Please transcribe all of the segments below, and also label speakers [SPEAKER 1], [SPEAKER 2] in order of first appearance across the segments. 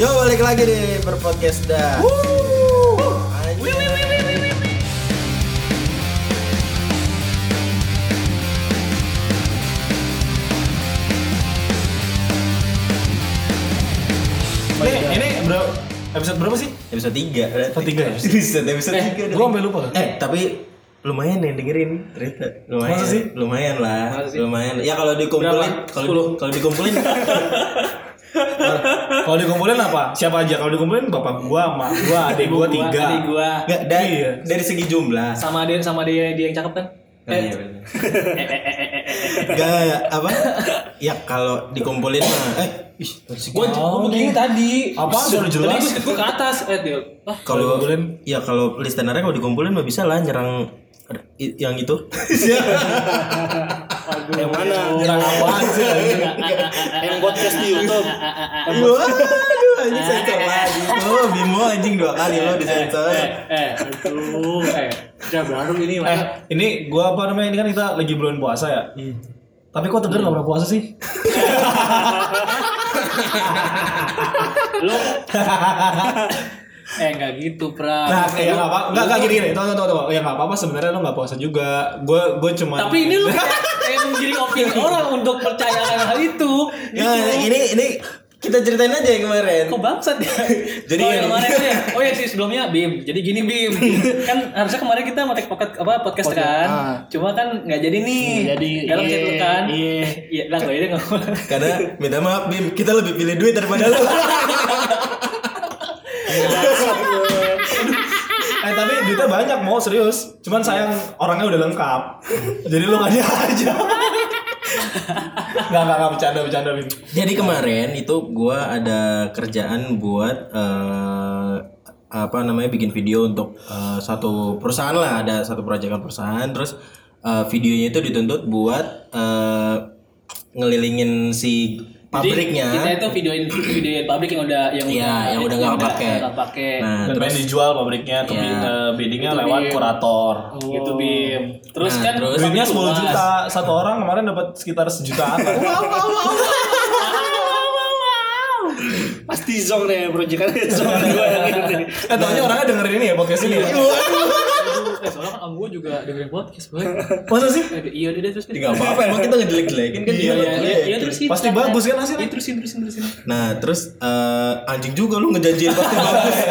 [SPEAKER 1] Yo balik lagi di berpodcast dah.
[SPEAKER 2] Ini, ini bro, episode berapa sih?
[SPEAKER 1] Episode 3
[SPEAKER 2] Episode tiga ya?
[SPEAKER 1] Episode episode
[SPEAKER 2] Eh,
[SPEAKER 1] 3
[SPEAKER 2] gua sampai lupa.
[SPEAKER 1] Eh, tapi lumayan yang dengerin ternyata. Lumayan.
[SPEAKER 2] Masa sih?
[SPEAKER 1] Lumayan lah.
[SPEAKER 3] Masa sih?
[SPEAKER 1] Lumayan. Ya kalau dikumpulin,
[SPEAKER 3] Berapa?
[SPEAKER 1] kalau kalau dikumpulin
[SPEAKER 2] Kalau dikumpulin apa? Siapa aja? Kalau dikumpulin bapak gua, sama gua, adik gua tiga.
[SPEAKER 3] adik gua
[SPEAKER 1] enggak dari
[SPEAKER 2] Iya.
[SPEAKER 1] dari segi jumlah.
[SPEAKER 3] sama dia sama dia dia yang cakep kan?
[SPEAKER 1] Oh, iya, bener. Enggak apa? Ya kalau dikumpulin mah eh ih,
[SPEAKER 3] Gua gua begini tadi.
[SPEAKER 2] Apa? Udah
[SPEAKER 3] Tadi
[SPEAKER 2] jelas.
[SPEAKER 3] gua gua ke atas eh dia. Ah,
[SPEAKER 1] kalau
[SPEAKER 2] dikumpulin?
[SPEAKER 1] ya kalau listenernya kalau dikumpulin mah bisa lah nyerang yang itu.
[SPEAKER 3] yang mana?
[SPEAKER 2] Apaan sih?
[SPEAKER 3] yang podcast di YouTube.
[SPEAKER 1] Waduh, anjing sensor lagi. Oh, Bimo anjing dua kali lo disensor.
[SPEAKER 3] Eh, eh, aduh, eh, udah baru ini
[SPEAKER 2] Eh, ini gua apa namanya? Ini kan kita lagi bulan puasa ya. Tapi kok tegar nggak pernah puasa sih?
[SPEAKER 3] Lu Eh enggak gitu, Pra.
[SPEAKER 2] Nah, kayak nggak apa, nggak nggak
[SPEAKER 3] lu-
[SPEAKER 2] gini gini. Tunggu tunggu tunggu. Ya nggak apa-apa sebenarnya lo nggak puasa juga. Gue gue cuma.
[SPEAKER 3] Tapi ini lu kayak menjadi opini orang untuk percayakan hal itu.
[SPEAKER 1] Nah, ini ini kita ceritain aja yang kemarin.
[SPEAKER 3] Kok bangsat ya?
[SPEAKER 1] Jadi
[SPEAKER 3] oh, yang kemarin tuh ya. Oh ya sih sebelumnya Bim. Jadi gini Bim. kan harusnya kemarin kita mau take podcast apa podcast kan.
[SPEAKER 4] ah.
[SPEAKER 3] Cuma kan nggak jadi nih.
[SPEAKER 4] jadi,
[SPEAKER 3] Dalam
[SPEAKER 4] iya,
[SPEAKER 3] chat lu kan.
[SPEAKER 4] iya.
[SPEAKER 3] Iya, lah gue nggak mau.
[SPEAKER 1] Karena minta maaf Bim, kita lebih pilih duit daripada lu.
[SPEAKER 2] Eh tapi duitnya banyak mau serius. Cuman sayang orangnya udah lengkap. Jadi lu dia aja. Nggak nggak nggak bercanda bercanda Bim.
[SPEAKER 1] Jadi kemarin itu gua ada kerjaan buat eh, apa namanya bikin video untuk eh, satu perusahaan lah, ada satu proyekan perusahaan terus eh, videonya itu dituntut buat eh, ngelilingin si pabriknya.
[SPEAKER 3] Jadi, kita itu videoin videoin pabrik yang udah yang
[SPEAKER 1] Iya, yang udah nggak pakai.
[SPEAKER 3] nggak pakai.
[SPEAKER 1] Nah,
[SPEAKER 2] Dan
[SPEAKER 1] terus
[SPEAKER 2] dijual pabriknya ke
[SPEAKER 1] Iya.
[SPEAKER 2] eh, biddingnya
[SPEAKER 3] Itu
[SPEAKER 2] lewat
[SPEAKER 3] Bim.
[SPEAKER 2] kurator.
[SPEAKER 3] Gitu Bim. Terus
[SPEAKER 1] Nah,
[SPEAKER 3] kan
[SPEAKER 1] terus-
[SPEAKER 2] Duitnya
[SPEAKER 3] pabrik
[SPEAKER 2] 10
[SPEAKER 3] luas.
[SPEAKER 2] juta satu orang kemarin dapat sekitar sejutaan.
[SPEAKER 4] Pasti zong deh proyekan zong gue yang ini.
[SPEAKER 2] eh taunya orangnya dengerin ini ya podcast ini ya.
[SPEAKER 3] Eh, soalnya kan om gue juga dengerin podcast, boy.
[SPEAKER 2] Masa sih?
[SPEAKER 3] Iya, dia terus
[SPEAKER 1] Nggak apa-apa, emang kita ngejelek-jelekin kan dia
[SPEAKER 3] Iya, iya, iya,
[SPEAKER 1] ngejelek.
[SPEAKER 3] iya, terusin.
[SPEAKER 2] Pasti bagus kan hasilnya?
[SPEAKER 3] Iya, terusin, terusin, terusin.
[SPEAKER 1] Nah, terus eh, anjing juga lu ngejanjiin pasti bagus.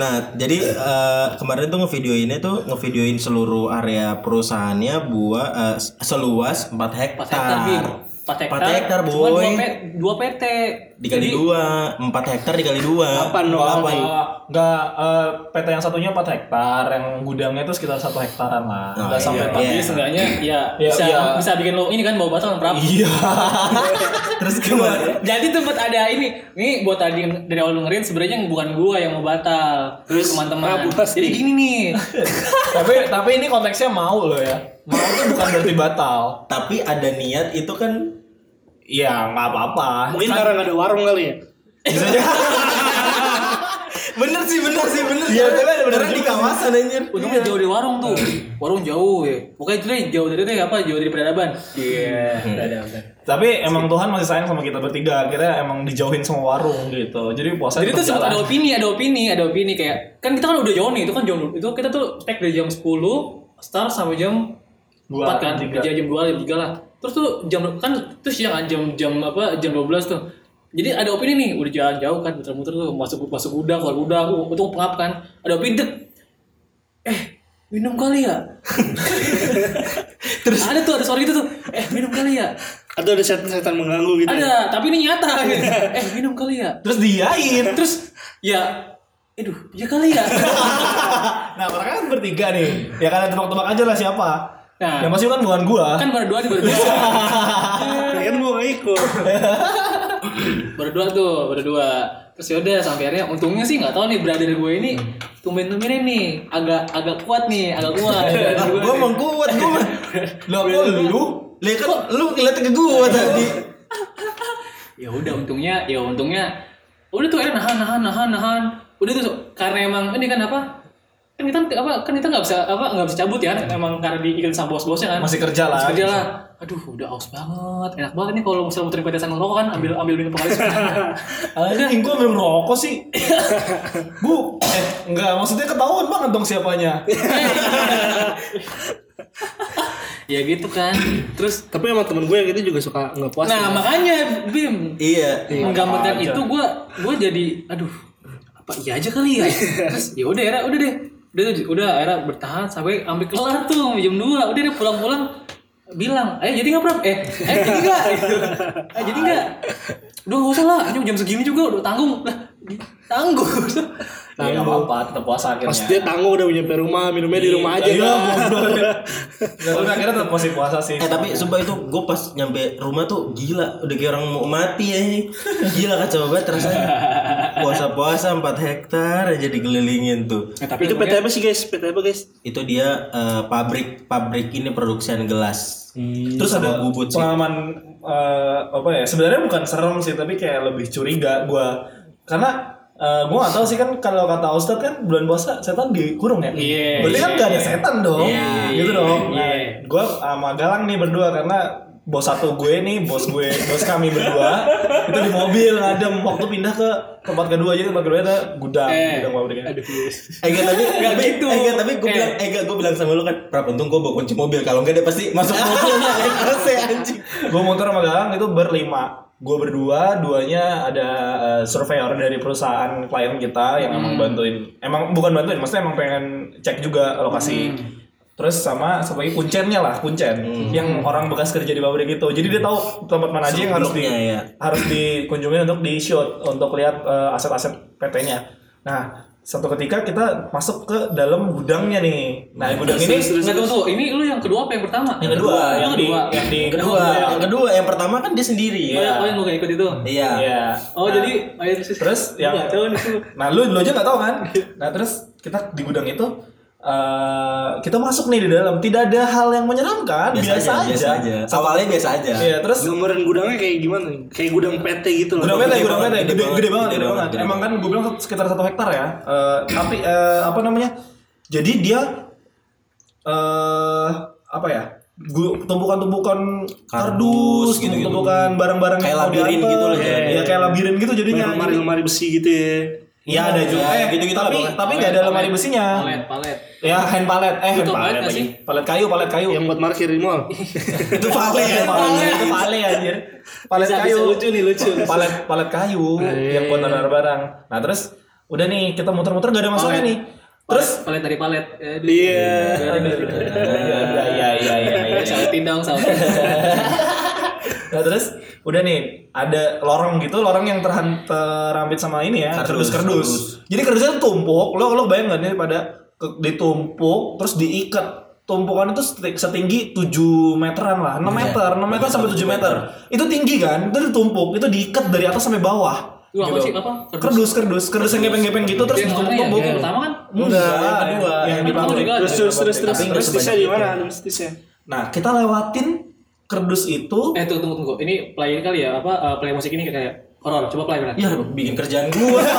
[SPEAKER 1] nah, jadi eh, kemarin tuh ngevideoinnya tuh ngevideoin seluruh area perusahaannya buat eh, seluas 4 hektar.
[SPEAKER 3] 4 hektar. 4 hektar.
[SPEAKER 1] 4 hektar,
[SPEAKER 3] Cuma
[SPEAKER 1] boy.
[SPEAKER 3] 2 P- 2 PT.
[SPEAKER 1] Dikali
[SPEAKER 3] Jadi,
[SPEAKER 1] dua, 4 hektar dikali dua.
[SPEAKER 4] Delapan dong,
[SPEAKER 1] Delapan.
[SPEAKER 2] Enggak, enggak eh, PT yang satunya 4 hektar, yang gudangnya itu sekitar 1 hektaran lah.
[SPEAKER 1] Oh,
[SPEAKER 2] Enggak
[SPEAKER 1] iya.
[SPEAKER 2] sampai
[SPEAKER 1] Iya.
[SPEAKER 3] Tapi seenggaknya ya
[SPEAKER 2] Iya,
[SPEAKER 3] bisa
[SPEAKER 2] iya.
[SPEAKER 3] bisa bikin lo ini kan bawa batal berapa?
[SPEAKER 2] Iya.
[SPEAKER 1] Terus gimana?
[SPEAKER 3] Jadi tuh buat ada ini, ini buat tadi dari awal dengerin sebenarnya bukan gua yang mau batal. Terus teman-teman. Jadi gini nih.
[SPEAKER 2] tapi tapi ini konteksnya mau loh ya. Mau itu bukan berarti batal.
[SPEAKER 1] Tapi ada niat itu kan
[SPEAKER 2] Iya, nggak apa-apa.
[SPEAKER 4] Mungkin karena nggak ada warung kali ya.
[SPEAKER 1] Bener sih, bener sih, bener.
[SPEAKER 2] Iya, tapi ada bener
[SPEAKER 1] di kawasan anjir.
[SPEAKER 3] Untungnya jauh dari warung tuh. Warung jauh ya. Pokoknya itu deh jauh dari itu ya apa? Jauh dari peradaban. Iya, peradaban.
[SPEAKER 2] Tapi emang Tuhan masih sayang sama kita bertiga. Kita emang dijauhin sama warung gitu. Jadi puasa
[SPEAKER 3] Jadi tuh sempat ada opini, ada opini, ada opini kayak kan kita kan udah jauh nih, itu kan jam itu kita tuh tag dari jam 10 start sampai jam
[SPEAKER 2] Dua,
[SPEAKER 3] 4 kan,
[SPEAKER 2] tiga.
[SPEAKER 3] jam 2 jam 3 lah. Terus tuh jam kan terus siang kan jam jam apa jam 12 tuh. Jadi ada opini nih, udah jalan jauh kan muter-muter tuh masuk masuk gudang, keluar gudang, uh, itu pengap kan. Ada opini dek. Eh, minum kali ya? Terus ada tuh ada suara gitu tuh. Eh, minum kali ya?
[SPEAKER 4] Atau ada setan-setan mengganggu gitu.
[SPEAKER 3] Ada, tapi ini nyata gitu. Eh, minum kali ya?
[SPEAKER 2] Terus diain.
[SPEAKER 3] Terus ya aduh, ya kali ya.
[SPEAKER 2] Nah, mereka kan bertiga nih. Ya kalian tebak-tebak aja lah siapa.
[SPEAKER 3] Nah.
[SPEAKER 2] Yang pasti kan bukan gua.
[SPEAKER 3] kan baru dua nih baru dua.
[SPEAKER 4] Ya kan gue gak ikut.
[SPEAKER 3] baru dua tuh, baru dua. Terus yaudah sampai akhirnya untungnya sih nggak tahu nih brother gue ini tumben tumbennya nih agak agak kuat nih, agak kuat.
[SPEAKER 1] Gua emang kuat, gua.
[SPEAKER 2] Lah kok lu?
[SPEAKER 1] Lihat kan lu ngeliat ke gua tadi.
[SPEAKER 3] ya udah untungnya, ya untungnya udah tuh akhirnya nahan nahan nahan nahan. Udah tuh karena emang ini kan apa? Kan kita apa kan kita nggak bisa apa nggak bisa cabut ya emang karena diikat sama bos-bosnya kan.
[SPEAKER 2] Masih kerja lah.
[SPEAKER 3] Masih kerja lah. aduh udah aus banget enak banget nih kalau misalnya muterin petesan ngerokok kan ambil ambil minum penghalis
[SPEAKER 2] Anjing gue belum rokok sih. Bu, eh enggak maksudnya ketahuan banget dong siapanya.
[SPEAKER 3] ya gitu kan terus
[SPEAKER 4] Tapi emang temen gue yang itu juga suka nggak puas.
[SPEAKER 3] nah makanya Bim
[SPEAKER 1] Iya.
[SPEAKER 3] menggambarkan itu gue gue jadi aduh apa iya aja kali ya terus ya udah era udah deh udah udah era bertahan sampai sampai kelar tuh jam 2 udah deh pulang-pulang bilang eh jadi nggak Prab? eh eh jadi nggak? Eh jadi nggak? Udah nggak usah lah jam segini juga udah tanggung. Lah tanggung
[SPEAKER 2] Nah, enggak apa-apa, tetap puasa akhirnya.
[SPEAKER 4] Pas dia tangguh udah nyampe rumah, minumnya di rumah aja.
[SPEAKER 2] Iya,
[SPEAKER 4] kan.
[SPEAKER 2] goblok. Enggak tapi akhirnya tetap masih puasa sih.
[SPEAKER 1] Eh tapi sumpah itu gue pas nyampe rumah tuh gila udah kayak orang mau mati ya ini gila kacau banget rasanya puasa-puasa 4 hektar aja dikelilingin tuh
[SPEAKER 3] Eh, tapi
[SPEAKER 4] Itu PT apa sih guys? PT apa guys?
[SPEAKER 1] itu dia eh, pabrik pabrik ini produksian gelas
[SPEAKER 2] Terus ada
[SPEAKER 1] bubut sih
[SPEAKER 2] pengalaman eh, apa ya? Sebenarnya bukan serem sih, tapi kayak lebih curiga gua. Karena eh, gua gak tahu sih kan kalau kata Ustadz kan bulan puasa setan dikurung ya.
[SPEAKER 3] Iya,
[SPEAKER 2] Berarti kan
[SPEAKER 3] iya,
[SPEAKER 2] gak ada
[SPEAKER 3] iya.
[SPEAKER 2] setan dong.
[SPEAKER 1] Iya,
[SPEAKER 2] gitu dong. Nah,
[SPEAKER 3] iya.
[SPEAKER 2] gua sama Galang nih berdua karena bos satu gue nih, bos gue, bos kami berdua itu di mobil ngadem waktu pindah ke tempat kedua jadi tempat kedua ada gudang,
[SPEAKER 3] Eh,
[SPEAKER 2] gudang pabriknya.
[SPEAKER 3] aduh
[SPEAKER 1] Eh enggak tapi
[SPEAKER 3] Nggak
[SPEAKER 1] tapi,
[SPEAKER 3] gitu.
[SPEAKER 1] Eh enggak tapi gue
[SPEAKER 3] Eh.
[SPEAKER 1] bilang eh enggak gue bilang sama lu kan Prap untung gue bawa kunci mobil kalau enggak dia pasti masuk mobilnya AC anjing.
[SPEAKER 2] gue motor sama Galang itu berlima gue berdua duanya ada eh, surveyor dari perusahaan klien kita yang emang bantuin. Emang bukan bantuin maksudnya emang pengen cek juga lokasi. Terus sama sebagai kuncennya lah kuncen. Yang orang bekas kerja di pabrik itu. Jadi dia tahu tempat mana aja yang harus di
[SPEAKER 1] ya.
[SPEAKER 2] harus dikunjungi untuk di shoot untuk lihat eh, aset-aset PT-nya nah satu ketika kita masuk ke dalam gudangnya nih nah gudang ini
[SPEAKER 3] Nggak tuh, ini lu yang kedua apa yang pertama?
[SPEAKER 2] yang kedua yang
[SPEAKER 3] kedua.
[SPEAKER 2] yang di
[SPEAKER 1] Yang kedua, yang kedua, yang pertama kan dia sendiri
[SPEAKER 3] Oh,
[SPEAKER 1] ya.
[SPEAKER 3] oh yang lu gak ikut itu?
[SPEAKER 1] Iya.
[SPEAKER 2] Iya.
[SPEAKER 3] Oh
[SPEAKER 2] Nah,
[SPEAKER 3] jadi ayo terus
[SPEAKER 2] yang-
[SPEAKER 3] tahu nih tuh.
[SPEAKER 2] Nah lu lu aja nggak tahu kan? Nah terus kita di gudang itu eh kita masuk nih di dalam tidak ada hal yang menyeramkan biasa, aja.
[SPEAKER 1] biasa aja. Awalnya biasa aja.
[SPEAKER 2] Iya terus
[SPEAKER 4] Gambaran gudangnya kayak gimana? nih? Kayak gudang PT gitu loh.
[SPEAKER 2] gudang PT
[SPEAKER 1] gede
[SPEAKER 2] gudang PT
[SPEAKER 1] banget,
[SPEAKER 2] gede,
[SPEAKER 1] gede
[SPEAKER 2] gede,
[SPEAKER 1] banget, gede banget,
[SPEAKER 2] Emang kan gue bilang sekitar satu hektar ya. Eh, tapi eh, apa namanya? Jadi dia eh apa ya? Tumpukan-tumpukan kardus,
[SPEAKER 1] gitu-gitu.
[SPEAKER 2] tumpukan barang-barang
[SPEAKER 1] Kayak labirin gitu loh jadinya.
[SPEAKER 2] Iya kayak labirin gitu jadinya.
[SPEAKER 4] lemari-lemari besi gitu ya.
[SPEAKER 2] Iya ada juga.
[SPEAKER 1] Ya,
[SPEAKER 2] Eh,
[SPEAKER 1] gitu-gitu lah
[SPEAKER 2] tapi
[SPEAKER 1] pokoknya.
[SPEAKER 2] tapi nggak ada lemari besinya.
[SPEAKER 3] Palet, palet.
[SPEAKER 2] Ya hand palet, eh hand
[SPEAKER 3] palet
[SPEAKER 2] palet lagi. Palet kayu, palet kayu.
[SPEAKER 4] Yang buat parkir di mall.
[SPEAKER 1] Itu palet.
[SPEAKER 2] itu palet anjir. Palet
[SPEAKER 3] Bisa,
[SPEAKER 2] kayu.
[SPEAKER 3] bisa, lucu nih, lucu.
[SPEAKER 2] Palet palet kayu yang buat naruh barang. Nah, terus udah nih kita muter-muter gak ada masalah
[SPEAKER 3] Palet.
[SPEAKER 2] nih. Terus
[SPEAKER 3] palet dari palet. Aduh.
[SPEAKER 4] Iya.
[SPEAKER 2] Iya iya iya iya iya.
[SPEAKER 3] Sautin dong, sautin.
[SPEAKER 2] Nah, terus udah nih ada lorong gitu, lorong yang terhan, terambit sama ini ya,
[SPEAKER 1] Kardus,
[SPEAKER 2] kardus-kardus. Jadi kardusnya tumpuk, lo lo bayang nggak nih pada ke- ditumpuk terus diikat tumpukan itu seti- setinggi 7 meteran lah 6 meter 6 meter sampai 7 meter itu tinggi kan itu ditumpuk itu diikat dari atas sampai bawah
[SPEAKER 3] Lu apa
[SPEAKER 2] gitu.
[SPEAKER 3] sih? Apa?
[SPEAKER 2] kardus kardus kardus yang gepeng-gepeng gitu terus
[SPEAKER 3] mana ya?
[SPEAKER 2] ditumpuk-tumpuk
[SPEAKER 3] Yang pertama kan?
[SPEAKER 2] enggak
[SPEAKER 1] yang kedua.
[SPEAKER 2] yang di.
[SPEAKER 4] Terus terus terus terus. Di mana?
[SPEAKER 2] itu.
[SPEAKER 4] Ada mistisnya.
[SPEAKER 2] nah kita lewatin kardus itu
[SPEAKER 3] Eh tunggu tunggu tunggu. Ini play kali ya apa eh, play musik ini kayak horor. Coba play benar.
[SPEAKER 1] Ya bikin kerjaan gua.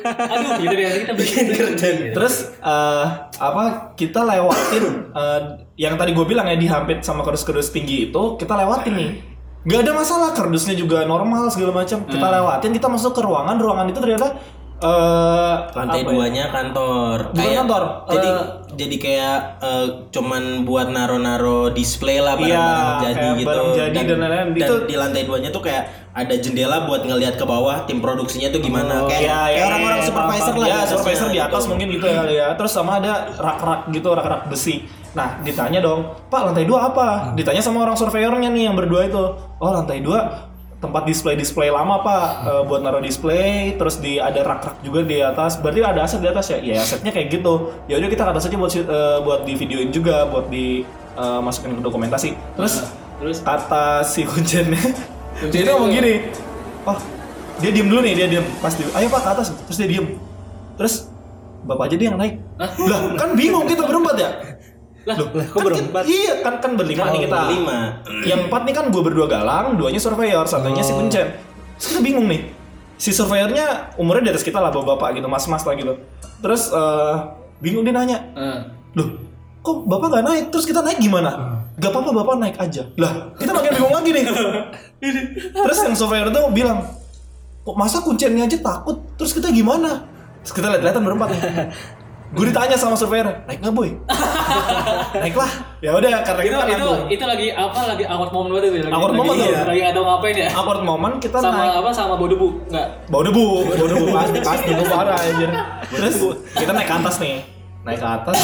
[SPEAKER 3] Aduh, gitu deh kita bikin kerjaan.
[SPEAKER 2] Terus eh, apa kita lewatin eh, yang tadi gue bilang ya dihampit sama kardus-kardus tinggi itu kita lewatin nih. Gak ada masalah kardusnya juga normal segala macam. Kita lewatin kita masuk ke ruangan ruangan itu ternyata eh
[SPEAKER 1] Lantai
[SPEAKER 2] apa ya?
[SPEAKER 1] duanya kantor.
[SPEAKER 2] Bukan kantor,
[SPEAKER 1] Jadi
[SPEAKER 2] eh,
[SPEAKER 1] jadi kayak eh, cuman buat naro-naro display lah
[SPEAKER 2] Iya,
[SPEAKER 1] barang-barang jadi
[SPEAKER 2] kayak
[SPEAKER 1] gitu.
[SPEAKER 2] barang jadi dan lain-lain.
[SPEAKER 1] dan
[SPEAKER 2] Itu-
[SPEAKER 1] di lantai duanya tuh kayak ada jendela buat ngelihat ke bawah tim produksinya tuh gimana. kayak
[SPEAKER 2] Iya,
[SPEAKER 1] kayak
[SPEAKER 2] iya,
[SPEAKER 1] orang-orang
[SPEAKER 2] iya,
[SPEAKER 1] supervisor
[SPEAKER 2] paham,
[SPEAKER 1] lah.
[SPEAKER 2] Ya,
[SPEAKER 1] atasnya
[SPEAKER 2] supervisor di atas
[SPEAKER 1] gitu.
[SPEAKER 2] mungkin gitu ya ya. Terus sama ada rak-rak gitu, rak-rak besi. Nah, ditanya dong, Pak lantai dua apa? Ditanya sama orang surveyornya nih yang berdua itu. Oh lantai dua tempat display-display lama pak, Eh, buat naruh display. Terus di ada rak-rak juga di atas. Berarti ada aset di atas ya? Ya asetnya kayak gitu. Ya udah kita ke atas aja buat eh, buat di videoin juga, buat di eh, masukin ke dokumentasi. Terus
[SPEAKER 3] Terus
[SPEAKER 2] kata si kuncennya itu
[SPEAKER 3] itu
[SPEAKER 2] ngomong gini oh dia diem dulu nih dia diem pas di ayo pak ke atas terus dia diem terus bapak aja dia yang naik lah kan bingung kita berempat ya
[SPEAKER 3] Lah,
[SPEAKER 2] Loh,
[SPEAKER 4] kok
[SPEAKER 2] kan
[SPEAKER 4] berempat?
[SPEAKER 2] kita- iya kan kan berlima nih kita.
[SPEAKER 1] Lima.
[SPEAKER 2] yang empat nih kan gue berdua galang duanya surveyor satunya si kuncen kita bingung nih si surveyornya umurnya di atas kita lah bapak-bapak gitu mas-mas lah gitu. Terus eh, bingung dia nanya
[SPEAKER 3] eh,
[SPEAKER 2] loh kok bapak gak naik? Terus kita naik gimana? Gak apa-apa bapak naik aja. Lah kita makin bingung lagi nih. Terus yang surveyor tuh bilang kok masa kunciannya aja takut? Terus kita gimana? Terus kita lihat-lihatan berempat nih gue ditanya sama surveyor naik nggak boy? Naik lah ya udah karena
[SPEAKER 3] itu
[SPEAKER 2] kita kan
[SPEAKER 3] itu
[SPEAKER 2] nanggung.
[SPEAKER 3] itu lagi apa lagi awkward moment banget itu lagi
[SPEAKER 2] Awkward moment
[SPEAKER 3] lagi,
[SPEAKER 2] tuh.
[SPEAKER 3] lagi tahu ngapain ya?
[SPEAKER 2] Awkward moment kita
[SPEAKER 3] sama
[SPEAKER 2] naik.
[SPEAKER 3] apa sama bau debu nggak?
[SPEAKER 2] Bau debu bau debu pasti pasti debu parah anjir. Terus kita naik ke atas nih. Naik ke atas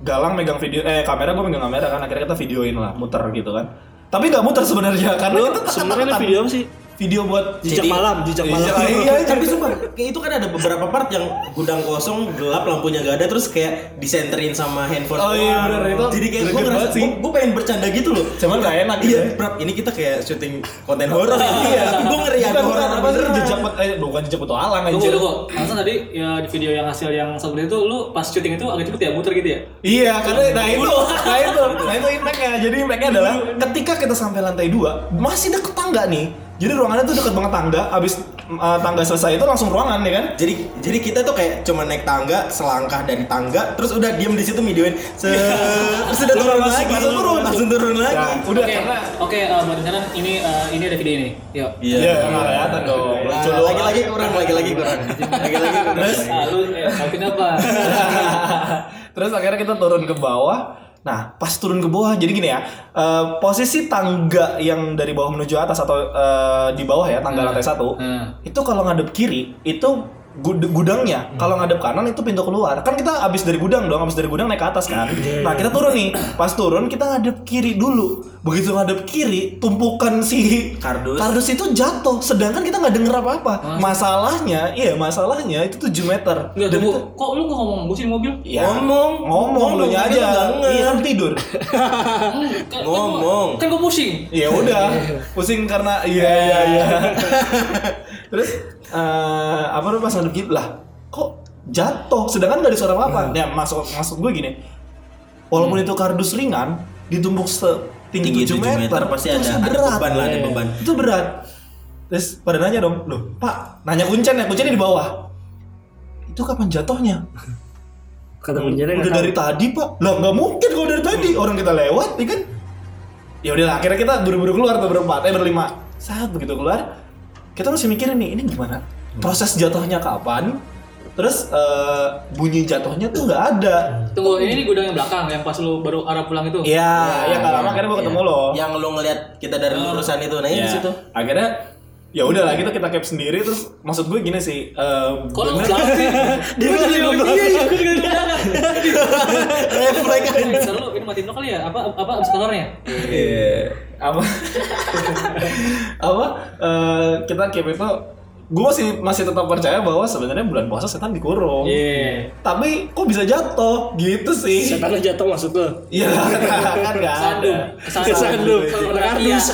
[SPEAKER 2] galang megang video eh kamera gue megang kamera kan akhirnya kita videoin lah muter gitu kan. Tapi nggak muter sebenarnya karena kita
[SPEAKER 4] sebenarnya
[SPEAKER 2] tekan-tekan.
[SPEAKER 4] video sih?
[SPEAKER 2] Video buat
[SPEAKER 4] Jejak malam, jejak
[SPEAKER 2] Iya,
[SPEAKER 4] malam.
[SPEAKER 2] iya, iya.
[SPEAKER 1] tapi sumpah kayak itu kan ada beberapa part yang gudang kosong gelap lampunya gak ada terus kayak disenterin sama handphone
[SPEAKER 2] Oh iya, bener, itu
[SPEAKER 1] jadi kayak gue ngerasa
[SPEAKER 2] sih.
[SPEAKER 1] gue pengen bercanda gitu loh
[SPEAKER 2] Cuman nggak enak
[SPEAKER 1] iya
[SPEAKER 2] gitu ya.
[SPEAKER 1] Ini kita kayak syuting konten horor ya iya tapi gue ngeri ada
[SPEAKER 2] Bukan,
[SPEAKER 1] horor
[SPEAKER 2] bukan, apa sih jejak eh bukan jejak petualang
[SPEAKER 3] tunggu
[SPEAKER 2] anjir
[SPEAKER 3] tunggu langsung tadi ya di video yang hasil yang seperti itu lu pas syuting itu agak cepet ya muter gitu ya
[SPEAKER 2] Iya, karena nah itu, nah itu, nah itu impactnya. Jadi impactnya adalah ketika kita sampai lantai dua, masih deket tangga nih. Jadi ruangannya tuh deket banget tangga. Abis uh, tangga selesai itu langsung ruangan ya kan?
[SPEAKER 1] jadi jadi kita tuh kayak cuma naik tangga selangkah dari tangga terus udah diem di situ videoin se terus udah turun lagi langsung turun langsung turun lagi
[SPEAKER 2] Nah, udah
[SPEAKER 3] oke
[SPEAKER 2] karena
[SPEAKER 3] oke eh, buat rencana ini eh, ini ada video ini yuk
[SPEAKER 2] Iya, nggak kelihatan dong. Lucu doang.
[SPEAKER 1] lagi lagi kurang lagi lagi kurang lagi lagi kurang
[SPEAKER 2] Terus?
[SPEAKER 3] ah lu eh, apa
[SPEAKER 2] Terus akhirnya kita turun ke bawah. Nah, pas turun ke bawah, jadi gini ya, eh, posisi tangga yang dari bawah menuju atas atau eh, di bawah ya, tangga lantai satu,
[SPEAKER 3] Hmm.
[SPEAKER 2] itu kalau ngadep kiri itu gud- gudangnya, kalau ngadep kanan itu pintu keluar. Kan kita abis dari gudang dong, abis dari gudang naik ke atas kan. Nah kita turun nih, pas turun kita ngadep kiri dulu. Begitu ngadep kiri, tumpukan si
[SPEAKER 1] Kardus.
[SPEAKER 2] itu jatuh. Sedangkan kita nggak denger apa-apa. Masalahnya, iya masalahnya itu 7 meter.
[SPEAKER 3] Tunggu,
[SPEAKER 2] itu-
[SPEAKER 3] kok lu nggak ngomong gue sih mobil?
[SPEAKER 2] Ya,
[SPEAKER 1] Ngomong.
[SPEAKER 2] ngomong
[SPEAKER 1] Ngomong,
[SPEAKER 2] lu aja.
[SPEAKER 1] nggak.
[SPEAKER 2] Iya kan tidur.
[SPEAKER 3] Kan-
[SPEAKER 1] Ngomong.
[SPEAKER 3] Kan gue pusing.
[SPEAKER 2] Ya udah, pusing karena iya iya iya. Terus eh apa namanya ngadep gitu lah, kok jatuh sedangkan nggak ada suara apa-apa. Ya maksud maksud gue gini. Walaupun itu kardus ringan, ditumpuk setinggi
[SPEAKER 1] tinggi
[SPEAKER 2] 7
[SPEAKER 1] 7
[SPEAKER 2] meter,
[SPEAKER 1] meter pasti
[SPEAKER 2] itu
[SPEAKER 1] ada ada
[SPEAKER 2] berat.
[SPEAKER 1] beban lah ada beban
[SPEAKER 2] Itu berat. Terus pada nanya dong, loh Pak, nanya kuncen ya, kuncennya di bawah. Itu kapan jatuhnya?
[SPEAKER 4] Kata kuncinya
[SPEAKER 2] udah dari tadi pak lah nggak mungkin kalau dari tadi orang kita lewat ya kan ya udahlah akhirnya kita buru-buru keluar tuh berempat eh berlima saat begitu keluar kita masih mikirin nih ini gimana? Proses jatuhnya kapan? Terus eh, bunyi jatuhnya tuh nggak ada.
[SPEAKER 3] Tunggu, ini di gudang yang belakang yang pas lu baru arah pulang itu.
[SPEAKER 2] Iya, ya nggak lama akhirnya gua ketemu lo.
[SPEAKER 1] yang lo ngeliat kita dari lurusan itu. Nah ini
[SPEAKER 2] Ya,
[SPEAKER 1] di situ.
[SPEAKER 2] Akhirnya ya udahlah kita kita cap sendiri terus maksud gue gini sih. eh,
[SPEAKER 3] Kok lu belakang sih?
[SPEAKER 4] Dia kan di belakang.
[SPEAKER 3] Iya, iya, gue juga
[SPEAKER 1] kan
[SPEAKER 3] Bisa lu ini matiin lo kali ya? Apa apa abis kantornya?
[SPEAKER 2] Iya. apa apa eh, kita keep itu gue masih masih tetap percaya bahwa sebenarnya bulan puasa setan dikurung
[SPEAKER 3] Iya.
[SPEAKER 2] tapi kok bisa jatuh gitu sih
[SPEAKER 4] Setannya jatuh maksud lu.
[SPEAKER 2] iya kan nggak
[SPEAKER 3] Kesandung.
[SPEAKER 2] ada
[SPEAKER 4] Kesandung.
[SPEAKER 3] Kesandung.
[SPEAKER 4] Kardus.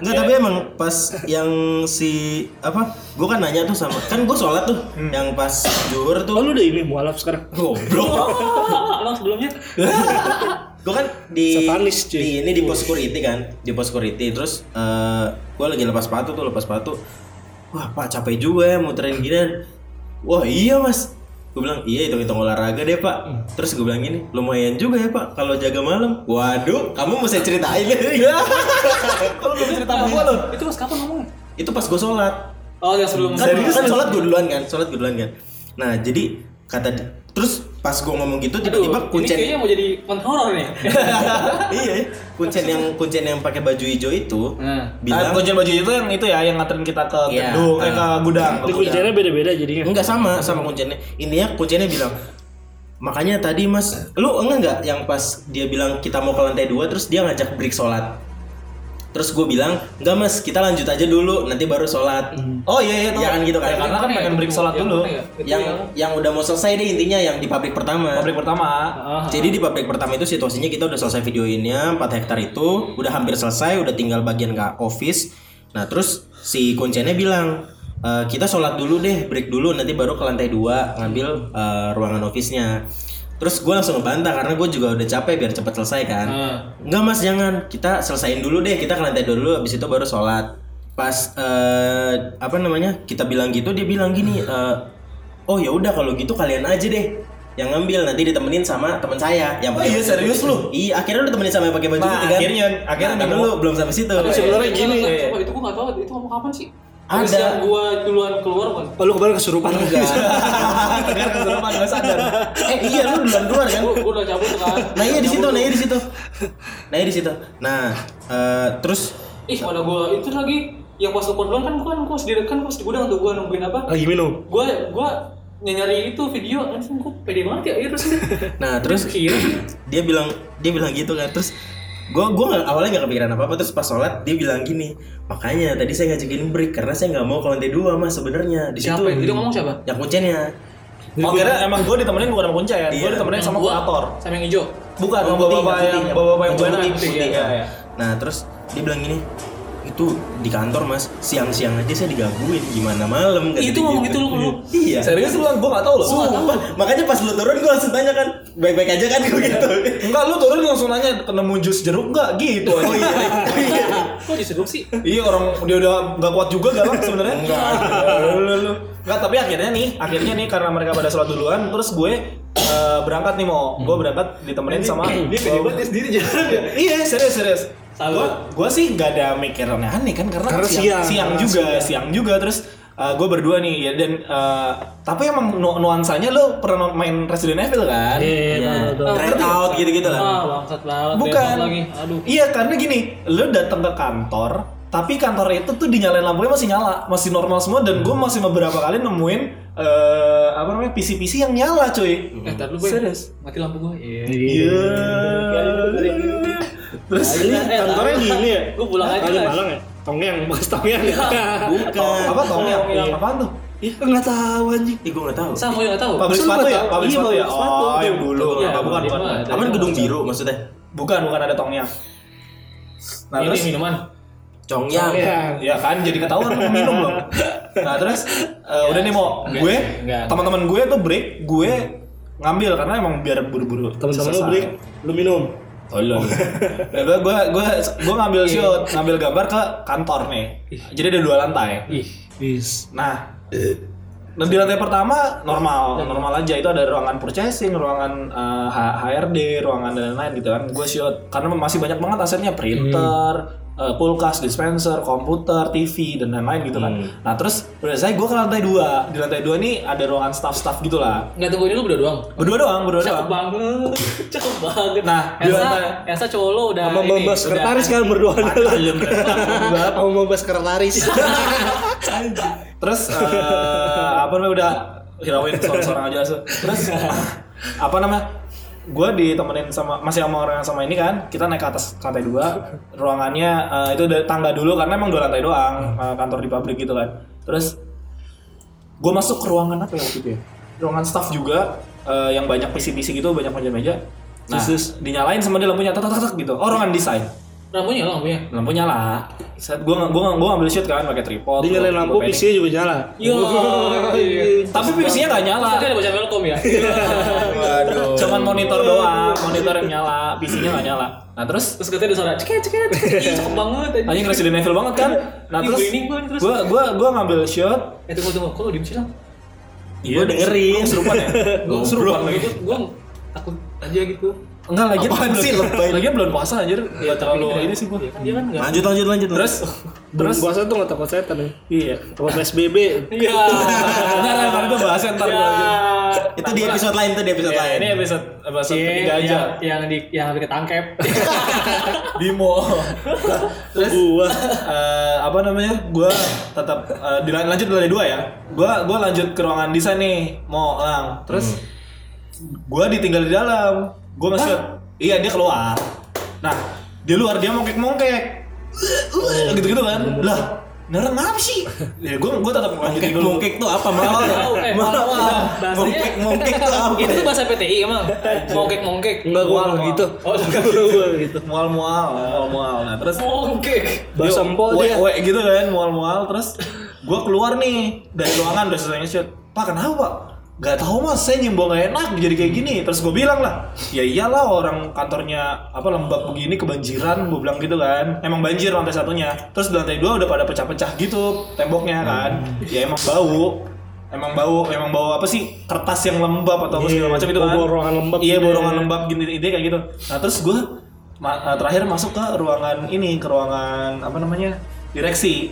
[SPEAKER 1] Enggak tapi emang pas yang si apa gue kan nanya tuh sama kan gue sholat tuh yang pas zuhur
[SPEAKER 4] Oh
[SPEAKER 1] tuh
[SPEAKER 4] lu udah ini mualaf sekarang.
[SPEAKER 1] goblok
[SPEAKER 3] Lo sebelumnya?
[SPEAKER 1] gue kan di,
[SPEAKER 4] Satanis, cuy.
[SPEAKER 1] di ini di pos security kan di pos security terus eh gue lagi lepas sepatu tuh lepas sepatu wah pak capek juga ya muterin gini wah iya mas. Gue bilang iya hitung hitung olahraga deh pak. Terus gue bilang gini lumayan juga ya pak kalau jaga malam. Waduh kamu mau saya ceritain. Ya
[SPEAKER 2] kalau belum cerita apa lo
[SPEAKER 3] Itu pas kapan ngomongnya?
[SPEAKER 1] itu pas gue sholat.
[SPEAKER 3] Oh, yang sebelum
[SPEAKER 1] kan, kan sholat gue duluan kan sholat gue duluan kan. Nah jadi kata terus pas gue ngomong gitu tiba-tiba
[SPEAKER 3] ini
[SPEAKER 1] kuncen
[SPEAKER 3] kayaknya mau jadi konten horor nih.
[SPEAKER 1] iya kuncen yang kuncen yang pakai baju hijau itu
[SPEAKER 3] Nah.
[SPEAKER 1] bilang
[SPEAKER 2] kunci baju itu yang itu ya yang nganterin kita ke
[SPEAKER 1] Iya,
[SPEAKER 2] gedung eh
[SPEAKER 1] ah.
[SPEAKER 2] ke gudang
[SPEAKER 4] Di kuncinya beda-beda jadinya.
[SPEAKER 1] enggak sama sama kuncinya intinya kuncinya bilang makanya tadi mas lu enggak enggak yang pas dia bilang kita mau ke lantai dua terus dia ngajak break sholat terus gue bilang enggak mas kita lanjut aja dulu nanti baru sholat
[SPEAKER 2] oh iya iya
[SPEAKER 1] Iya kan gitu kan.
[SPEAKER 2] Ya, karena kan pengen break sholat dulu
[SPEAKER 1] yang yang udah mau selesai deh intinya yang di pabrik pertama
[SPEAKER 2] pabrik pertama
[SPEAKER 3] Ah.
[SPEAKER 1] Jadi di pabrik pertama itu situasinya kita udah selesai videoinnya 4 hektar itu udah hampir selesai udah tinggal bagian ke office. Nah terus si kuncennya bilang "E, kita sholat dulu deh break dulu nanti baru ke lantai dua ngambil eh, ruangan office-nya. Terus gue langsung ngebantah karena gue juga udah capek biar cepet selesai kan.
[SPEAKER 3] Ah.
[SPEAKER 1] Enggak mas jangan kita selesaiin dulu deh kita ke lantai dua dulu habis itu baru sholat. Pas eh, apa namanya kita bilang gitu dia bilang gini eh, oh ya udah kalau gitu kalian aja deh yang ngambil nanti ditemenin sama teman saya yang
[SPEAKER 2] Oh iya, serius lu?
[SPEAKER 1] Iya, akhirnya udah temenin sama yang pakai baju
[SPEAKER 2] Nah,
[SPEAKER 1] putih kan.
[SPEAKER 2] akhirnya- akhirnya
[SPEAKER 1] nah, lu belum sampai situ.
[SPEAKER 4] Tapi sebenarnya gini.
[SPEAKER 2] Iya.
[SPEAKER 3] enggak, itu gua nggak tahu itu ngomong kapan sih
[SPEAKER 1] Ada.
[SPEAKER 3] Yang gua duluan keluar kan
[SPEAKER 4] Oh, lu kemarin kesurupan
[SPEAKER 1] Enggak.
[SPEAKER 2] Akhirnya kesurupan nggak sadar.
[SPEAKER 1] eh iya lu duluan keluar kan?
[SPEAKER 3] gua, gua udah cabut kan
[SPEAKER 1] Nah iya di situ, nah iya di situ. Nah iya di situ. Nah, eh, terus
[SPEAKER 3] ih mana gua itu lagi yang pas telepon duluan kan gua kan gua sendiri kan gua di gudang tuh gua nungguin apa
[SPEAKER 4] Lagi minum.
[SPEAKER 3] gua gua nyari itu video langsung gua pede banget ya iya terus
[SPEAKER 1] nah terus dia bilang dia bilang gitu kan terus gue gue nggak awalnya nggak kepikiran apa apa terus pas sholat dia bilang gini makanya tadi saya ngajakin break karena saya nggak mau ke lantai dua mas sebenarnya di situ
[SPEAKER 3] siapa itu ngomong siapa
[SPEAKER 1] yang kuncinya
[SPEAKER 2] Oh kira emang gue ditemenin bukan sama kuncen, gue
[SPEAKER 1] Iya.
[SPEAKER 2] ditemenin sama kurator.
[SPEAKER 3] sama yang hijau
[SPEAKER 2] Bukan,
[SPEAKER 1] Yang
[SPEAKER 2] sama
[SPEAKER 1] putih,
[SPEAKER 2] bapak
[SPEAKER 1] yang
[SPEAKER 2] yang
[SPEAKER 1] putih,
[SPEAKER 2] bapak yang
[SPEAKER 1] putih,
[SPEAKER 2] buana. Iya,
[SPEAKER 1] iya.
[SPEAKER 2] iya.
[SPEAKER 1] nah terus dia bilang gini itu di kantor mas siang-siang aja saya digangguin gimana malam kata
[SPEAKER 3] Itu ngomong
[SPEAKER 1] gitu.
[SPEAKER 3] gitu lu, lu.
[SPEAKER 1] iya
[SPEAKER 2] Serius lu gue gak tau loh.
[SPEAKER 1] Sumpah, makanya pas lu turun gue langsung tanya kan baik-baik aja kan gue gitu
[SPEAKER 2] Enggak, lu turun langsung nanya nemu jus jeruk enggak gitu aja. Oh iya.
[SPEAKER 3] kok diseduk sih
[SPEAKER 2] iya orang dia udah nggak kuat juga galak sebenarnya. Enggak. Enggak, tapi akhirnya nih, akhirnya nih karena mereka pada sholat duluan, terus gue eh, berangkat nih mau, gue berangkat ditemenin sama.
[SPEAKER 4] Dia pede banget dia sendiri jalan ya.
[SPEAKER 2] Iya serius serius. Gua gua sih gak ada mikir aneh-aneh kan karena,
[SPEAKER 4] Karena
[SPEAKER 2] siang,
[SPEAKER 4] siang.
[SPEAKER 2] siang
[SPEAKER 4] Karena
[SPEAKER 2] juga siang. juga terus gue berdua nih ya dan eh, tapi emang nu- nuansanya lo pernah main Resident Evil kan?
[SPEAKER 4] Iya, tahu, tahu.
[SPEAKER 1] Try out gitu-gitu lah
[SPEAKER 3] ah bangsat banget
[SPEAKER 2] Bukan.
[SPEAKER 3] lagi aduh
[SPEAKER 2] Iya karena gini, lo datang ke kantor tapi kantor itu tuh dinyalain lampunya masih nyala, masih normal semua dan gue masih beberapa kali nemuin eh apa namanya PC-PC yang nyala cuy.
[SPEAKER 3] eh dulu gue
[SPEAKER 2] Serius?
[SPEAKER 3] mati lampu gue iya
[SPEAKER 2] Iya. Terus
[SPEAKER 4] Ini kantornya gini ya?
[SPEAKER 3] gue pulang aja
[SPEAKER 4] Kali. Malang ya? Tongyang, bekas tongyang ya?
[SPEAKER 1] bukan
[SPEAKER 2] apa tong yang
[SPEAKER 3] Iya.
[SPEAKER 2] apaan tuh?
[SPEAKER 4] Iya, nggak tahu anjing.
[SPEAKER 1] Ih gue gak tahu
[SPEAKER 3] sama gue nggak tahu
[SPEAKER 2] Pabrik sepatu ya? Pabrik
[SPEAKER 4] Iya,
[SPEAKER 2] sepatu ya? Oh, yang dulu.
[SPEAKER 3] Iya,
[SPEAKER 2] Apa bukan,
[SPEAKER 3] di
[SPEAKER 2] bukan.
[SPEAKER 1] Aman gedung biru maksudnya
[SPEAKER 2] Bukan, bukan ada tongnya. Nah,
[SPEAKER 3] ini
[SPEAKER 2] terus
[SPEAKER 3] minuman
[SPEAKER 1] Congyang
[SPEAKER 4] Tongyang.
[SPEAKER 2] ya kan jadi ketahuan lu minum loh. Nah, terus eh, udah nih mau gue
[SPEAKER 3] enggak.
[SPEAKER 2] teman-teman gue tuh break, gue ngambil karena emang biar buru-buru.
[SPEAKER 4] Temen-temen lu break, lu minum.
[SPEAKER 2] Ya, gue gue gue gue ngambil shoot, ngambil gambar ke kantor nih. Jadi ada dua lantai. Nah, dan di lantai pertama normal, normal aja. Itu ada ruangan purchasing, ruangan eh, H- HRD, ruangan dan lain-lain gitu kan. Gue shoot karena masih banyak banget asetnya. Printer, eh, kulkas, dispenser, komputer, TV dan lain-lain gitu kan. Nah terus udah saya gue ke lantai dua. Di lantai dua nih ada ruangan staff-staff gitulah.
[SPEAKER 3] nggak tunggu ini lu berdua doang
[SPEAKER 2] Berdua doang, berdua
[SPEAKER 3] cakep
[SPEAKER 2] doang.
[SPEAKER 3] banget cakep banget
[SPEAKER 2] Nah,
[SPEAKER 3] Elsa
[SPEAKER 2] lantai-
[SPEAKER 3] Elsa cowok lo udah
[SPEAKER 4] Sama
[SPEAKER 3] ini,
[SPEAKER 4] mbak sekretaris kan berdua.
[SPEAKER 2] Banget.
[SPEAKER 4] Sama mbak sekretaris.
[SPEAKER 2] Terus eh, apa namanya udah hirauin seorang aja so. Terus apa namanya? Gue ditemenin sama masih sama orang yang sama ini kan. Kita naik ke atas lantai dua. Ruangannya eh, itu dari tangga dulu karena emang dua lantai doang eh, kantor di pabrik gitu kan. Terus gue masuk ke ruangan apa ya waktu itu ya? Ruangan staff juga eh, yang banyak PC-PC gitu, banyak meja-meja. Nah,
[SPEAKER 4] Terus?
[SPEAKER 2] dinyalain sama dia lampunya tak tak tak gitu. Oh, ruangan desain.
[SPEAKER 3] lampunya lampunya
[SPEAKER 2] Lampu nyala. Saat gue gua gua ngambil shoot kan pakai tripod.
[SPEAKER 4] Dia nyalain lampu. PC juga nyala.
[SPEAKER 3] Yo, iya.
[SPEAKER 2] Tapi PC-nya nggak nyala.
[SPEAKER 3] Tadi ada baca welcome ya.
[SPEAKER 1] Waduh
[SPEAKER 2] Cuman monitor doang, monitor yang nyala, PC-nya nggak nyala. Nah terus
[SPEAKER 3] Terus katanya ada suara ceket ceket. Ih, cakep banget. anjing.
[SPEAKER 2] anjing Resident Evil banget kan. Nah terus
[SPEAKER 3] gua
[SPEAKER 2] gua gua ngambil shot.
[SPEAKER 3] Eh tunggu tunggu, kok lu diem sih lang?
[SPEAKER 1] Gue dengerin
[SPEAKER 2] Serupan ya? Gua serupan lagi.
[SPEAKER 3] Gue gue takut aja gitu.
[SPEAKER 2] Enggak lagi
[SPEAKER 1] Apaan sih, lebay?
[SPEAKER 2] Lagi belum puasa anjir. Ya terlalu ini sih gua.
[SPEAKER 3] Iya kan dia kan enggak.
[SPEAKER 1] Lanjut lanjut lanjut
[SPEAKER 2] Terus
[SPEAKER 4] Terus puasa tuh nggak takut setan ya.
[SPEAKER 2] iya.
[SPEAKER 4] Takut PSBB.
[SPEAKER 3] Iya.
[SPEAKER 2] Enggak lah, kalau itu bahasnya ntar gua lanjut.
[SPEAKER 1] Itu di episode lain tuh di episode
[SPEAKER 2] Ya,
[SPEAKER 1] lain
[SPEAKER 2] ini episode episode
[SPEAKER 3] Iya,
[SPEAKER 2] ketiga aja.
[SPEAKER 3] yang, yang di yang habis ketangkep.
[SPEAKER 2] Bimo. Terus
[SPEAKER 4] Gua.
[SPEAKER 2] eh, apa namanya? Gua tetap eh, dilan- lanjut dari dua ya. Gua gua lanjut ke ruangan desain nih, mau lang. Terus gua ditinggal di dalam. Gua nge-shoot. Iya, dia keluar. Nah, di luar dia mongkek-mongkek. Gitu-gitu kan. Lah, Nara ngapa sih? Ya gua gua tetap lanjutin dulu.
[SPEAKER 1] Mongkek tuh apa mawar?
[SPEAKER 3] Tahu, eh, bahasanya-
[SPEAKER 1] Mongkek mongkek tuh apa?
[SPEAKER 3] Itu tuh bahasa PTI emang. Mongkek mongkek.
[SPEAKER 4] Enggak
[SPEAKER 2] Mual,
[SPEAKER 4] gitu.
[SPEAKER 3] Oh,
[SPEAKER 4] gitu.
[SPEAKER 2] Mual-mual, mual-mual. Nah, terus
[SPEAKER 3] Mongkek.
[SPEAKER 4] Bahasa empok dia.
[SPEAKER 2] we, gitu kan mual-mual terus gue keluar nih dari ruangan udah selesai nge-shoot pak kenapa pak Gak tahu mas, saya nyimbang gak enak jadi kayak gini. Terus gue bilang lah, ya iyalah orang kantornya apa lembab begini kebanjiran, gue bilang gitu kan. Emang banjir lantai satunya. Terus di lantai dua udah pada pecah-pecah gitu temboknya kan. Ya emang bau. emang bau emang bau apa sih kertas yang lembab atau apa segala macam itu kan
[SPEAKER 4] bau ruangan lembab
[SPEAKER 2] iya
[SPEAKER 4] gitu ya.
[SPEAKER 2] ruangan lembab gini ide kayak gitu nah terus gue terakhir masuk ke ruangan ini ke ruangan apa namanya direksi.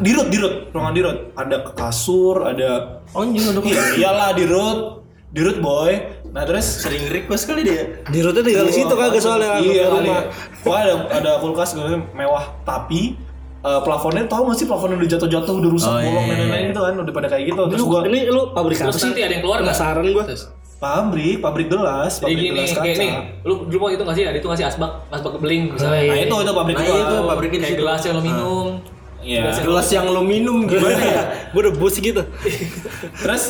[SPEAKER 2] Dirut dirut. Ruangan dirut. Ada kasur ada
[SPEAKER 1] Oh anjing udah
[SPEAKER 2] Iya, iyalah dirut. Dirut boy. Nah terus?
[SPEAKER 1] Sering request kali dia.
[SPEAKER 4] Di rute tinggal di situ kagak soalnya
[SPEAKER 2] iya kali. Wah ada ada kulkas gue mewah. Tapi eh, plafonnya tahu gak sih plafonnya udah jatuh-jatuh udah rusak
[SPEAKER 1] Oh,
[SPEAKER 2] bolong
[SPEAKER 1] iya, iya,
[SPEAKER 2] nenek gitu kan udah pada kayak gitu. Terus
[SPEAKER 4] Lu,
[SPEAKER 2] gua
[SPEAKER 4] ini lu pabrik
[SPEAKER 3] Terus
[SPEAKER 4] sih?
[SPEAKER 3] nanti ada yang keluar nggak?
[SPEAKER 4] Penasaran gua.
[SPEAKER 3] Terus.
[SPEAKER 2] Pabrik pabrik gelas
[SPEAKER 3] Jadi
[SPEAKER 2] pabrik
[SPEAKER 3] gini,
[SPEAKER 2] gelas
[SPEAKER 3] kayak
[SPEAKER 2] kaca
[SPEAKER 3] nih, lu dulu mau itu nggak sih? Ada itu nggak sih asbak, asbak beling misalnya.
[SPEAKER 2] nah itu itu pabrik
[SPEAKER 1] Nah, itu pabriknya di
[SPEAKER 3] kayak
[SPEAKER 1] situ.
[SPEAKER 3] gelas yang lo minum.
[SPEAKER 2] Iya.
[SPEAKER 1] Gelas yang lo minum gimana ya?
[SPEAKER 4] Gua udah bos gitu.
[SPEAKER 2] terus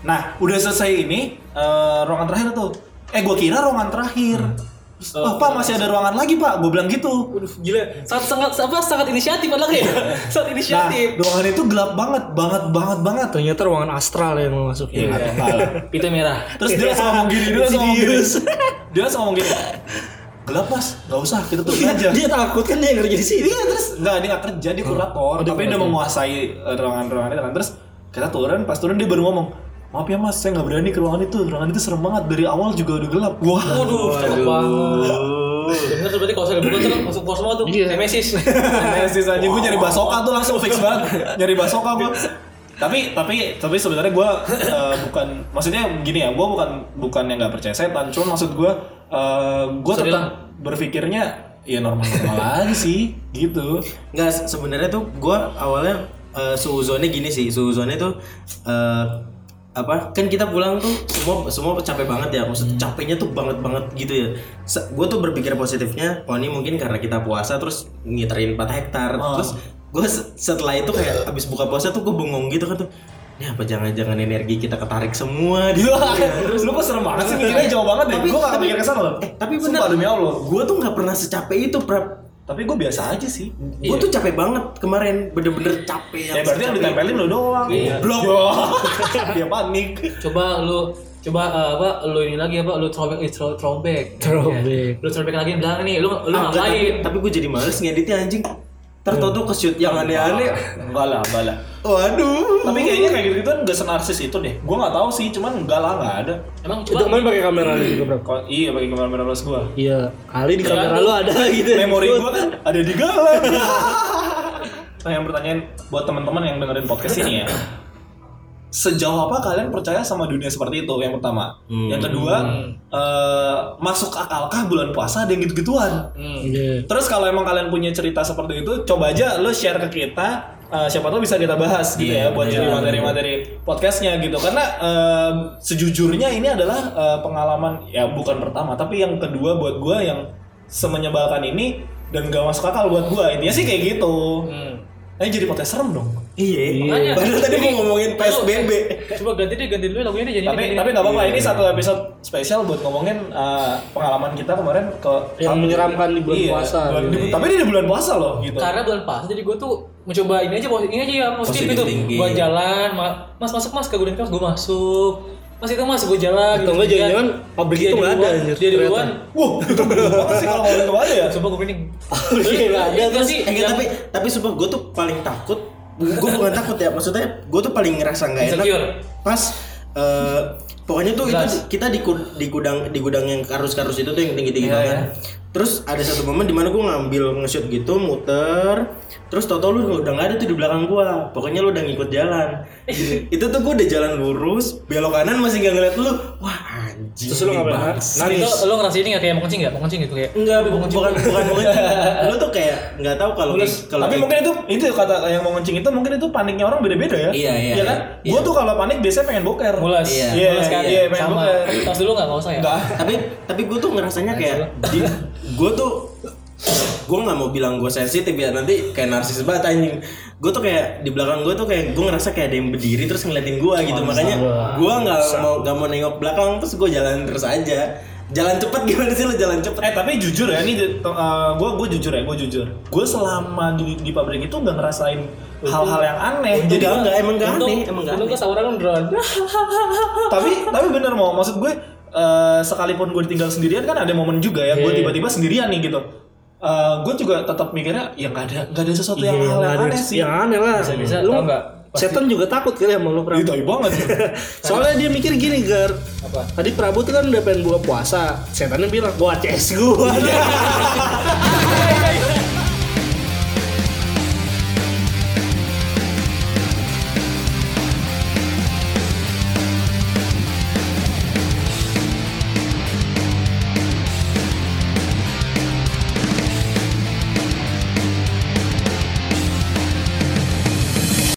[SPEAKER 2] nah udah selesai ini eh, ruangan terakhir tuh eh gua kira ruangan terakhir Terus, oh, pak masih ada ruangan lagi pak gue bilang gitu
[SPEAKER 3] Waduh, gila. Sangat sangat apa? Sangat inisiatif padahal ya. Sangat
[SPEAKER 2] nah
[SPEAKER 3] inisiatif.
[SPEAKER 2] ruangan itu gelap banget banget banget banget
[SPEAKER 4] Ternyata ruangan astral yang lu masukin.
[SPEAKER 2] Iya, salah.
[SPEAKER 3] Itu merah.
[SPEAKER 2] Terus dia langsung ngomong gini, dia langsung ngomong gini. Dia langsung ngomong gini. Gelap mas, nggak usah, kita tutup aja.
[SPEAKER 4] Dia takut kan dia yang kerja di sini.
[SPEAKER 2] Iya terus nggak dia nggak kerja dia kurator, tapi dia udah menguasai eh, ruangan-ruangan itu kan. Terus kita turun, pas turun dia baru ngomong, maaf ya mas, saya nggak berani ke ruangan itu, ruangan itu serem banget dari awal juga udah gelap. Wah,
[SPEAKER 3] Waduh, cakep banget. Bener tuh berarti kalau saya buka tuh langsung keluar semua tuh. Nemesis.
[SPEAKER 2] Nemesis aja gue nyari basoka tuh langsung fix banget, nyari basoka gue. Tapi tapi tapi sebenarnya gue eh, bukan, maksudnya gini ya, gue bukan bukan yang nggak percaya setan, cuma maksud gue uh, gue tetap berpikirnya ya normal-normal aja sih, gitu.
[SPEAKER 1] Enggak, sebenarnya tuh gua awalnya uh, suuzonnya gini sih. Suuzonnya tuh eh, apa? Kan kita pulang tuh semua semua capek banget ya. Maksud capeknya tuh banget banget gitu ya. gue tuh berpikir positifnya, oh ini mungkin karena kita puasa terus ngiterin 4 hektar.
[SPEAKER 2] Oh.
[SPEAKER 1] Terus gue setelah itu kayak abis buka puasa tuh gue bengong gitu kan tuh. Ini apa jangan-jangan energi kita ketarik semua di
[SPEAKER 2] Terus lu kok serem banget sih mikirnya jauh banget deh. Gue gak mikir ke sana loh.
[SPEAKER 1] Eh, tapi
[SPEAKER 2] Sumpah
[SPEAKER 1] bener.
[SPEAKER 2] demi Allah.
[SPEAKER 1] Gue tuh nggak pernah secapek itu, Prap.
[SPEAKER 2] Tapi gue biasa aja sih.
[SPEAKER 1] Gue tuh capek banget kemarin, bener-bener capek
[SPEAKER 2] Ya berarti yang ditempelin lo doang.
[SPEAKER 1] Goblok.
[SPEAKER 2] Yo. Dia panik.
[SPEAKER 3] Coba lu coba eh, apa lu ini lagi apa lu throwback eh, throw, throwback
[SPEAKER 4] Throwback.
[SPEAKER 3] lu throwback lagi bilang nih lu lu
[SPEAKER 1] Ah, enggak, tapi,
[SPEAKER 3] ngapain
[SPEAKER 1] tapi gue jadi males ngeditnya anjing. Tertutup tuh ke shoot yang aneh-aneh.
[SPEAKER 2] Enggak lah, enggak lah.
[SPEAKER 1] Waduh.
[SPEAKER 2] Tapi kayaknya kayak gitu kan gak senarsis itu deh. Gue gak tahu sih, cuman enggak lah, enggak ada.
[SPEAKER 3] emang
[SPEAKER 4] Itu
[SPEAKER 3] coba
[SPEAKER 4] kemarin pakai kamera lu juga, Bro.
[SPEAKER 2] Iya pakai kamera plus gue.
[SPEAKER 4] Iya, kali di kamera
[SPEAKER 3] lu-
[SPEAKER 4] lu ada gitu.
[SPEAKER 2] Memori gue kan ada di galang. nah yang pertanyaan buat teman-teman yang dengerin podcast ini ya. Sejauh apa kalian percaya sama dunia seperti itu? Yang pertama. Yang kedua, eh, masuk akalkah bulan puasa ada yang gitu-gituan?
[SPEAKER 4] Iya.
[SPEAKER 2] Terus kalau emang kalian punya cerita seperti itu, coba aja lo share ke kita. eh, siapa tahu bisa kita bahas gitu ya buat jadi materi-materi podcastnya gitu. Karena eh, sejujurnya ini adalah eh, pengalaman ya bukan pertama, tapi yang kedua buat gua yang semenyebalkan ini dan gak masuk akal buat gua. Intinya sih kayak gitu.
[SPEAKER 3] Hmm.
[SPEAKER 2] Nah, jadi podcast serem dong.
[SPEAKER 1] Iya. Padahal tadi mau ngomongin PSBB.
[SPEAKER 3] coba ganti deh ganti dulu lagunya deh jadi
[SPEAKER 2] tapi tapi nggak apa-apa. Ini satu episode spesial buat ngomongin eh, pengalaman kita kemarin ke
[SPEAKER 4] Yang menyeramkan di bulan
[SPEAKER 2] Iya,
[SPEAKER 4] puasa,
[SPEAKER 2] bulan-
[SPEAKER 4] gitu.
[SPEAKER 2] tapi ini di bulan puasa loh gitu.
[SPEAKER 3] karena bulan puasa jadi gue tuh mencoba ini aja ini aja ya positif gitu gue jalan ma- mas masuk mas ke Golden Cross gue masuk mas itu mas gue jalan
[SPEAKER 4] Atau enggak
[SPEAKER 3] Dia-
[SPEAKER 4] jangan-jangan pabrik
[SPEAKER 3] dia
[SPEAKER 4] itu nggak ada,
[SPEAKER 3] duluan,
[SPEAKER 4] anjir,
[SPEAKER 3] dia duluan
[SPEAKER 2] Wah, itu banget sih kalau ngomongin ke mana ya.
[SPEAKER 3] coba gue branding
[SPEAKER 4] Iya, ada.
[SPEAKER 1] Eh, enggak, tapi tapi sumpah gue tuh paling takut. Gue bukan takut ya, maksudnya gue tuh paling ngerasa nggak enak. Pas eh, pokoknya tuh
[SPEAKER 3] Jelas.
[SPEAKER 1] itu kita di di gudang di gudang yang karus-karus itu tuh yang tinggi-tinggi
[SPEAKER 2] Iya,
[SPEAKER 1] banget.
[SPEAKER 2] iya.
[SPEAKER 1] Terus ada satu momen di mana gue ngambil nge-shoot gitu, muter, terus tau-tau lu udah nggak ada tuh di belakang gua. Pokoknya lu udah ngikut jalan. itu tuh gue udah jalan lurus, belok kanan masih nggak ngeliat lu. Wah anjing.
[SPEAKER 4] Terus lu ngapain?
[SPEAKER 3] Nah, itu lo ngerasa ini gak kayak mau kencing gak? Mau kencing gitu kayak
[SPEAKER 1] Enggak, bukan bukan bukan mengencing. Lu tuh kayak nggak tahu kalau kalau
[SPEAKER 2] Tapi mungkin itu itu kata yang mau ngencing itu mungkin itu paniknya orang beda-beda ya.
[SPEAKER 1] Iya, iya,
[SPEAKER 2] Iya kan?
[SPEAKER 1] iya.
[SPEAKER 2] Gua tuh kalau panik biasanya pengen boker.
[SPEAKER 3] mulas
[SPEAKER 1] Iya.
[SPEAKER 2] Iya,
[SPEAKER 3] mulas kan
[SPEAKER 2] iya, pengen
[SPEAKER 3] sama
[SPEAKER 2] boker.
[SPEAKER 3] tas dulu gak? Gak usah ya?
[SPEAKER 2] Enggak.
[SPEAKER 1] tapi tapi gue tuh ngerasanya kayak di gue tuh gue nggak mau bilang gue sensitif ya nanti kayak narsis banget anjing. Gue tuh kayak di belakang gue tuh kayak gue ngerasa kayak ada yang berdiri terus ngeliatin gue gitu. makanya gue nggak mau nggak mau nengok belakang terus gue jalan terus aja. Jalan cepet gimana sih lo jalan cepet?
[SPEAKER 2] Eh tapi jujur ya, ini uh, gue gue jujur ya, gue jujur. Gue selama di, di pabrik itu nggak ngerasain hal-hal yang aneh.
[SPEAKER 1] jadi
[SPEAKER 2] Jadi
[SPEAKER 1] enggak emang enggak
[SPEAKER 3] Untung,
[SPEAKER 1] aneh emang enggak
[SPEAKER 3] untung
[SPEAKER 1] aneh.
[SPEAKER 3] sawaran kan beneran
[SPEAKER 2] tapi tapi bener mau maksud gue eh, sekalipun gue ditinggal sendirian kan ada momen juga ya, gue tiba-tiba sendirian nih gitu. Eh, gue juga tetap mikirnya ya nggak ada nggak ada sesuatu yang
[SPEAKER 4] Iya,
[SPEAKER 2] hal
[SPEAKER 4] nggak
[SPEAKER 2] yang aneh sih.
[SPEAKER 4] Yang aneh lah.
[SPEAKER 3] Bisa-bisa
[SPEAKER 4] Lu
[SPEAKER 3] tau gak?
[SPEAKER 4] Setan juga takut kali sama lu Prabu.
[SPEAKER 2] Itu banget.
[SPEAKER 4] Soalnya dia mikir gini Gar. Tadi Prabu tuh kan udah pengen buka puasa. Setannya bilang, "Wah, CS gua."